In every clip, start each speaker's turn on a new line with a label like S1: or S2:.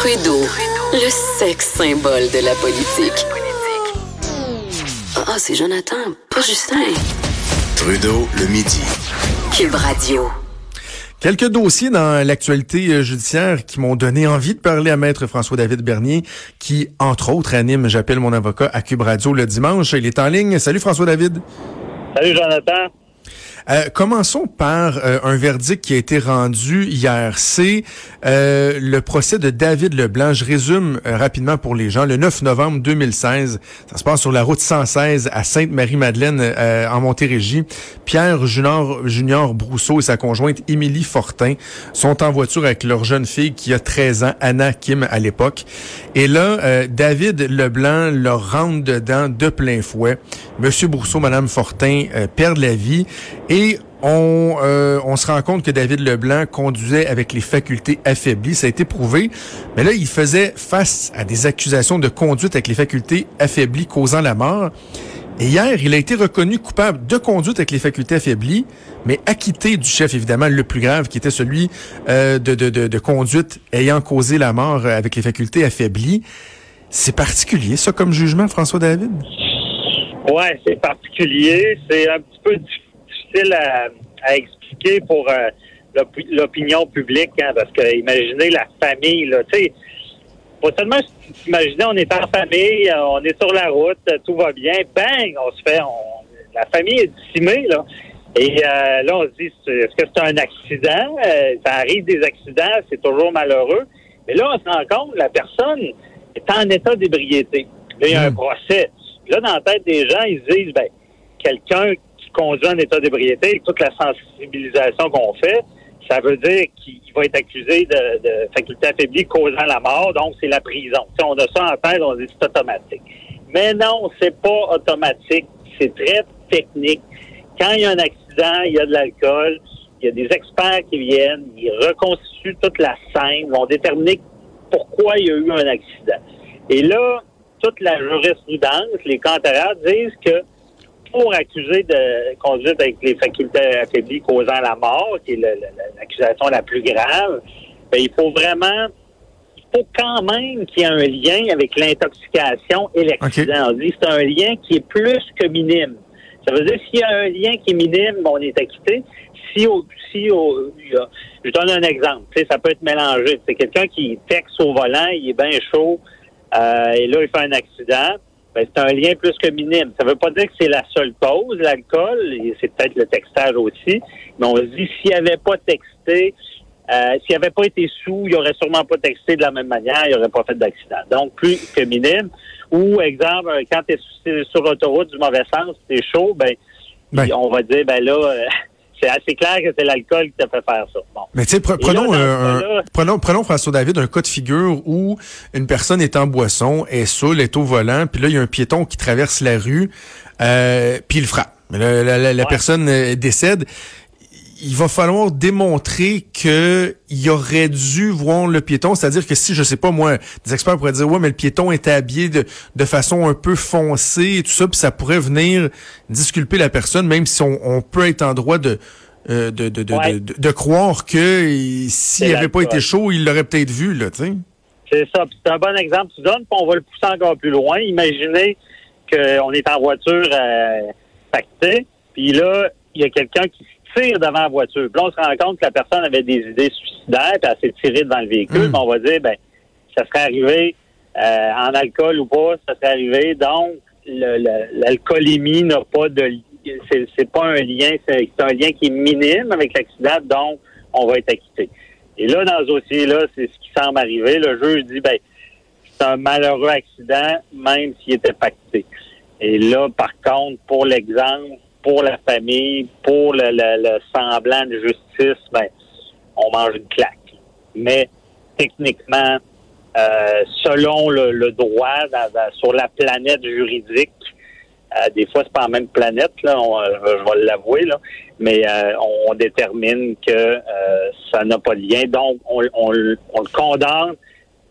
S1: Trudeau, le sexe symbole de la politique. Ah, c'est Jonathan, pas Justin.
S2: Trudeau, le midi.
S1: Cube Radio.
S3: Quelques dossiers dans l'actualité euh, judiciaire qui m'ont donné envie de parler à maître François-David Bernier, qui, entre autres, anime J'appelle mon avocat à Cube Radio le dimanche. Il est en ligne. Salut François-David.
S4: Salut Jonathan.
S3: Euh, commençons par euh, un verdict qui a été rendu hier. C'est euh, le procès de David Leblanc. Je résume rapidement pour les gens. Le 9 novembre 2016, ça se passe sur la route 116 à Sainte-Marie-Madeleine en Montérégie. Pierre Junior, Junior Brousseau et sa conjointe Émilie Fortin sont en voiture avec leur jeune fille qui a 13 ans, Anna Kim à l'époque. Et là, David Leblanc leur rentre dedans de plein fouet. Monsieur Brousseau, Madame Fortin perdent la vie. Et on, euh, on se rend compte que David Leblanc conduisait avec les facultés affaiblies. Ça a été prouvé. Mais là, il faisait face à des accusations de conduite avec les facultés affaiblies causant la mort. Et hier, il a été reconnu coupable de conduite avec les facultés affaiblies, mais acquitté du chef, évidemment, le plus grave, qui était celui euh, de, de, de, conduite ayant causé la mort avec les facultés affaiblies. C'est particulier, ça, comme jugement, François David?
S4: Ouais, c'est particulier. C'est un petit peu difficile difficile à, expliquer pour euh, l'opinion publique, hein, parce que imaginez la famille, là, tu sais, pas seulement imaginer on est en famille, euh, on est sur la route, tout va bien, bang, on se fait, la famille est décimée, là. Et euh, là, on se dit, est-ce que c'est un accident? ça arrive des accidents, c'est toujours malheureux. Mais là, on se rend compte, la personne est en état d'ébriété. Là, il y a un hmm. procès. Là, dans la tête des gens, ils se disent, ben, quelqu'un conduit en état d'ébriété, toute la sensibilisation qu'on fait, ça veut dire qu'il va être accusé de, faculté affaiblie causant la mort, donc c'est la prison. Si on a ça en tête, on dit c'est automatique. Mais non, c'est pas automatique. C'est très technique. Quand il y a un accident, il y a de l'alcool, il y a des experts qui viennent, ils reconstituent toute la scène, vont déterminer pourquoi il y a eu un accident. Et là, toute la jurisprudence, les cantérats disent que pour accuser de conduite avec les facultés affaiblies causant la mort, qui est l'accusation la, plus grave, ben, il faut vraiment, il faut quand même qu'il y ait un lien avec l'intoxication et l'accident. C'est un lien qui est plus que minime. Ça veut dire s'il y a un lien qui est minime, on est acquitté. Si, si je donne un exemple, ça peut être mélangé. C'est quelqu'un qui texte au volant, il est bien chaud, euh, et là il fait un accident ben, c'est un lien plus que minime. Ça ne veut pas dire que c'est la seule cause, l'alcool, et c'est peut-être le textage aussi, mais on se dit, s'il avait pas texté, euh, s'il avait pas été sous, il aurait sûrement pas texté de la même manière, il aurait pas fait d'accident. Donc, plus que minime. Ou, exemple, quand tu es sur l'autoroute du mauvais sens, c'est chaud, ben, ben, on va dire, ben là, euh, c'est assez clair que c'est l'alcool qui t'a fait faire ça.
S3: Mais tu sais, prenons, prenons, prenons François David un cas de figure où une personne est en boisson, est saoule, est au volant, puis là il y a un piéton qui traverse la rue, euh, puis il frappe. La, la, personne euh, décède il va falloir démontrer que il aurait dû voir le piéton, c'est-à-dire que si je sais pas moi, des experts pourraient dire ouais mais le piéton était habillé de, de façon un peu foncée et tout ça, puis ça pourrait venir disculper la personne, même si on, peut être en droit de euh, de, de, de, de, croire que s'il n'avait pas été chaud, il l'aurait peut-être vu là, tu sais.
S4: C'est ça. C'est un bon exemple. Tu donnes, puis on va le pousser encore plus loin. Imaginez qu'on est en voiture euh, pactée, puis là, il y a quelqu'un qui tire devant la voiture. Puis là, on se rend compte que la personne avait des idées suicidaires, puis elle s'est tirée devant le véhicule. Hmm. on va dire, ben, ça serait arrivé euh, en alcool ou pas, ça serait arrivé. Donc, l'alcoolémie n'a pas de c'est pas un lien, c'est un lien qui est minime avec l'accident, donc on va être acquitté. Et là, dans ce dossier-là, c'est ce qui semble arriver. Le juge dit, ben, c'est un malheureux accident, même s'il était pacté. Et là, par contre, pour l'exemple, pour la famille, pour le, le, semblant de justice, ben, on mange une claque. Mais techniquement, euh, selon le, droit sur la planète juridique, euh, des fois c'est pas la même planète, là, euh, je vais l'avouer, là, mais on détermine que ça n'a pas de lien. Donc, on, on, le condamne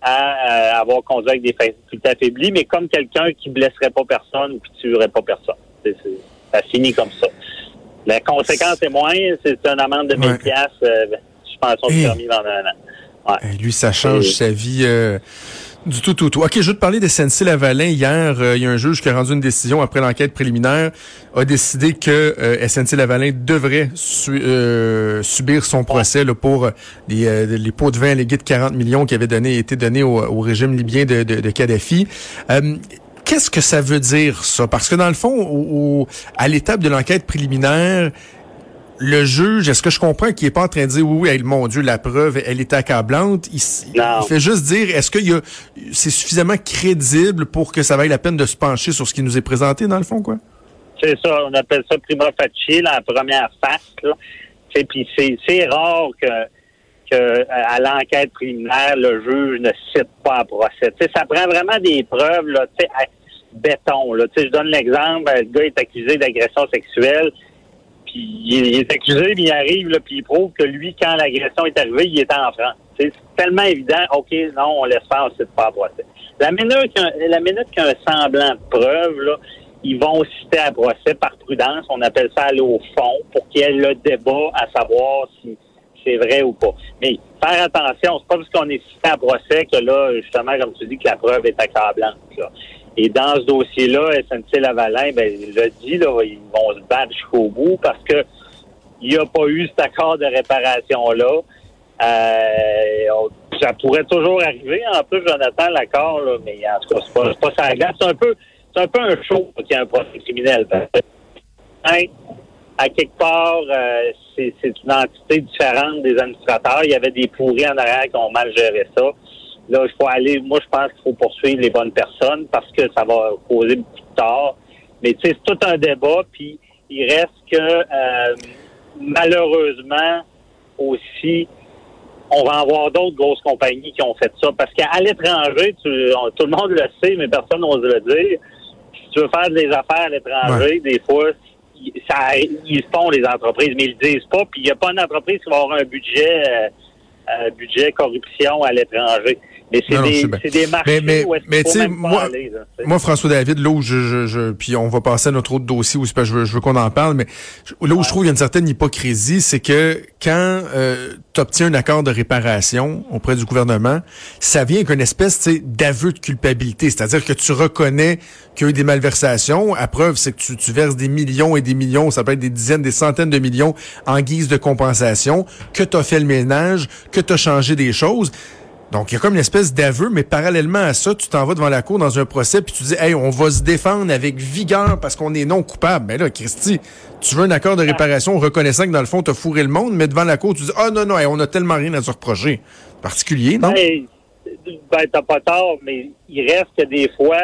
S4: à, avoir conduit avec des facultés affaiblies, mais comme quelqu'un qui blesserait pas personne ou qui tuerait pas personne. C'est, ça finit comme ça. La conséquence est moins, c'est une amende de 1000 pièces euh, suspension de permis pendant un an.
S3: Ouais. lui, ça change sa vie euh, du tout, tout, tout. OK, je veux te parler de SNC-Lavalin. Hier, euh, il y a un juge qui a rendu une décision après l'enquête préliminaire, a décidé que euh, SNC-Lavalin devrait subir son procès là, pour les, les pots de vin allégués de 40 millions qui avaient donné, été donnés au, régime libyen de, de, de Kadhafi. Qu'est-ce que ça veut dire, ça? Parce que dans le fond, au, à l'étape de l'enquête préliminaire, le juge, est-ce que je comprends qu'il est pas en train de dire oui, oui, mon Dieu, la preuve, elle est accablante. Il, fait juste dire, est-ce que c'est suffisamment crédible pour que ça vaille la peine de se pencher sur ce qui nous est présenté, dans le fond, quoi?
S4: C'est ça, on appelle ça prima facie, la première face. Puis c'est rare que, que à l'enquête préliminaire, le juge ne cite pas un procès. ça prend vraiment des preuves, là, béton. Je donne l'exemple, le gars est accusé d'agression sexuelle il est accusé, mais il arrive, puis il prouve que lui, quand l'agression est arrivée, il était en France. C'est tellement évident, OK, non, on laisse faire, on ne cite pas à procès. La minute la minute qu'il y a un semblant de preuve, là, ils vont citer à procès par prudence. On appelle ça aller au fond pour qu'il y ait le débat à savoir si c'est vrai ou pas. Mais faire attention, c'est pas parce qu'on est cité à procès que là, justement, comme tu dis, que la preuve est accablante. Et dans ce dossier-là, SNC-Lavalin, ben, il l'a dit, là, ils vont se battre jusqu'au bout parce que il n'y a pas eu cet accord de réparation-là. Euh, ça pourrait toujours arriver. En plus, Jonathan, l'accord, mais en tout cas, c'est pas, pas ça. C'est un peu, c'est un peu un show qu'il y a un procès criminel. Hein, à quelque part, euh, c'est, c'est une entité différente des administrateurs. Il y avait des pourris en arrière qui ont mal géré ça. Là, il faut aller. Moi, je pense qu'il faut poursuivre les bonnes personnes parce que ça va causer beaucoup de tort. Mais tu sais, c'est tout un débat. Puis il reste que euh, malheureusement aussi, on va avoir d'autres grosses compagnies qui ont fait ça. Parce qu'à l'étranger, tout le monde le sait, mais personne n'ose le dire. Si tu veux faire des affaires à l'étranger, des fois, ça, ils font les entreprises, mais ils le disent pas. Puis il n'y a pas une entreprise qui va avoir un budget, euh, budget corruption à l'étranger. Mais c'est des, des, marchés mais, où mais, tu moi,
S3: moi, François David, là où je, je, puis on va passer à notre autre dossier où je veux, je veux qu'on en parle, mais là où je trouve qu'il y a une certaine hypocrisie, c'est que quand euh, tu obtiens un accord de réparation auprès du gouvernement, ça vient avec une espèce d'aveu de culpabilité, c'est-à-dire que tu reconnais qu'il y a eu des malversations. À preuve, c'est que tu, tu verses des millions et des millions, ça peut être des dizaines, des centaines de millions en guise de compensation, que tu as fait le ménage, que tu as changé des choses. Donc, il y a comme une espèce d'aveu, mais parallèlement à ça, tu t'en vas devant la cour dans un procès, puis tu dis, hey, on va se défendre avec vigueur parce qu'on est non coupable. Mais ben là, Christy, tu veux un accord de réparation reconnaissant que dans le fond, tu as fourré le monde, mais devant la cour, tu dis, ah oh, non, non, on a tellement rien à se reprocher. Particulier, non?
S4: Ben, ben t'as pas tort, mais il reste que des fois,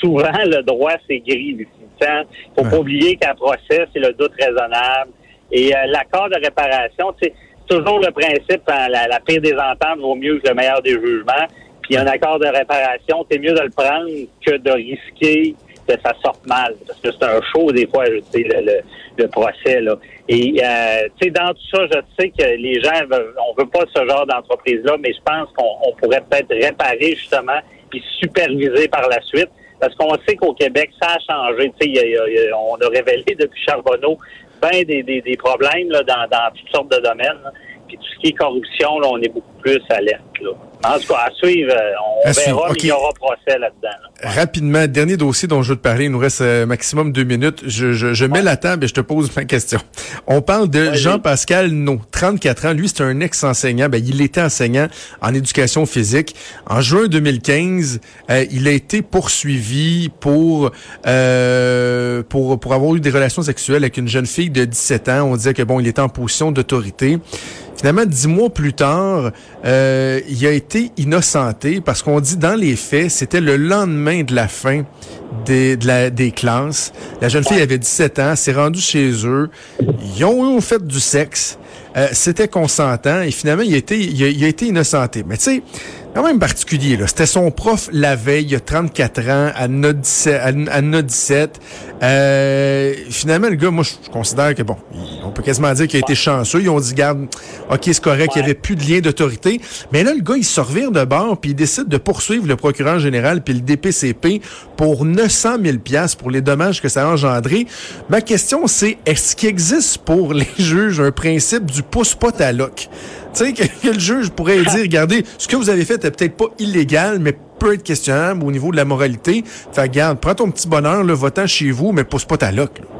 S4: souvent, le droit, c'est gris. Il faut pas oublier qu'un procès, c'est le doute raisonnable. Et euh, l'accord de réparation, tu sais, toujours le principe, hein, la, la pire des ententes vaut mieux que le meilleur des jugements. Puis un accord de réparation, c'est mieux de le prendre que de risquer que ça sorte mal. Parce que c'est un show, des fois, je sais, le, le, procès. Là. Et euh, tu sais, dans tout ça, je sais que les gens veulent, on veut pas ce genre d'entreprise-là, mais je pense qu'on pourrait peut-être réparer justement puis superviser par la suite. Parce qu'on sait qu'au Québec, ça a changé. Tu sais, on a révélé depuis Charbonneau bien des, des, des, problèmes là, dans, dans toutes sortes de domaines. Puis tout ce qui est corruption, là, on est beaucoup plus alerte. Là. En tout cas, à suivre, euh, on verra, mais il y aura procès là-dedans.
S3: Rapidement, dernier dossier dont je veux te parler, il nous reste euh, maximum deux minutes. Je, je, je mets la table et je te pose ma question. On parle de Jean-Pascal No, 34 ans. Lui, c'est un ex-enseignant. Ben, il était enseignant en éducation physique. En juin 2015, euh, il a été poursuivi pour, pour, pour avoir eu des relations sexuelles avec une jeune fille de 17 ans. On disait que bon, il était en position d'autorité. Finalement, dix mois plus tard, euh, il a été innocenté parce qu'on dit dans les faits, c'était le lendemain de la fin des, de la, des classes. La jeune fille avait 17 ans, s'est rendue chez eux. Ils ont, fait du sexe. Euh, c'était consentant et finalement, il a été, il a, été innocenté. Mais tu sais, quand même particulier. Là. C'était son prof la veille, il y a 34 ans, à Nod 17. Euh, finalement, le gars, moi, je considère que, bon, on peut quasiment dire qu'il a été chanceux. Ils ont dit, garde, OK, c'est correct, il n'y avait plus de lien d'autorité. Mais là, le gars, il se revire de bord, puis il décide de poursuivre le procureur général puis le DPCP pour 900 000 pour les dommages que ça a engendré. Ma question, c'est, est-ce qu'il existe pour les juges un principe du pouce-pot à loc? sais, que, que le juge pourrait dire, regardez, ce que vous avez fait est peut-être pas illégal, mais peut être questionnable au niveau de la moralité. Fait regarde, prends ton petit bonheur, le votant chez vous, mais pousse pas ta loque. là.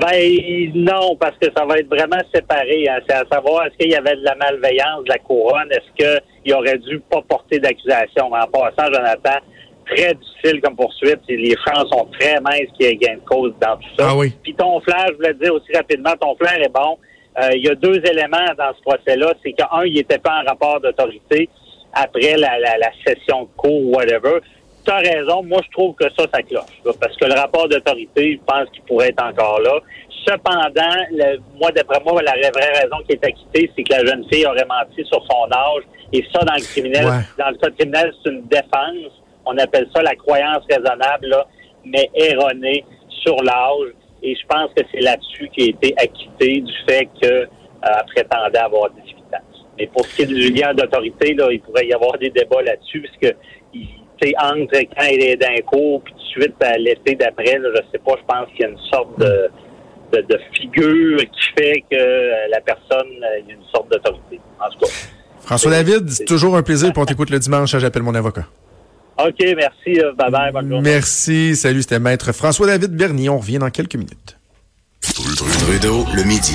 S4: Ben non, parce que ça va être vraiment séparé. hein. C'est à savoir est-ce qu'il y avait de la malveillance de la couronne, est-ce qu'il aurait dû pas porter d'accusation? En passant, Jonathan, très difficile comme poursuite. Les chances sont très minces qu'il y ait gain de cause dans tout ça.
S3: Ah oui.
S4: Puis ton flair, je voulais te dire aussi rapidement, ton flair est bon. Euh, Il y a deux éléments dans ce procès-là. C'est qu'un, il n'était pas en rapport d'autorité après la, la, la session de cours ou whatever. Tu as raison. Moi, je trouve que ça, ça cloche. là, parce que le rapport d'autorité, je pense qu'il pourrait être encore là. Cependant, le- moi, d'après moi, la vraie raison qui est acquittée, c'est que la jeune fille aurait menti sur son âge. Et ça, dans le criminel,
S3: Ouais.
S4: dans le code criminel, c'est une défense. On appelle ça la croyance raisonnable, là, mais erronée sur l'âge. Et je pense que c'est là-dessus qui a été acquitté du fait qu'elle prétendait avoir 18 ans. Mais pour ce qui est du lien d'autorité, là, il pourrait y avoir des débats là-dessus, parce que il- sais, entre quand il est d'un cours, puis tout de suite à l'été d'après, là, je sais pas, je pense qu'il y a une sorte de, de, de figure qui fait que la personne il y a une sorte d'autorité. En tout cas.
S3: François David, c'est toujours un plaisir pour t'écouter le dimanche. J'appelle mon avocat.
S4: OK, merci. euh, Bye bye. Bonne journée.
S3: Merci. Salut, c'était Maître François David Bernier. On revient dans quelques minutes.
S2: Trudeau, le midi.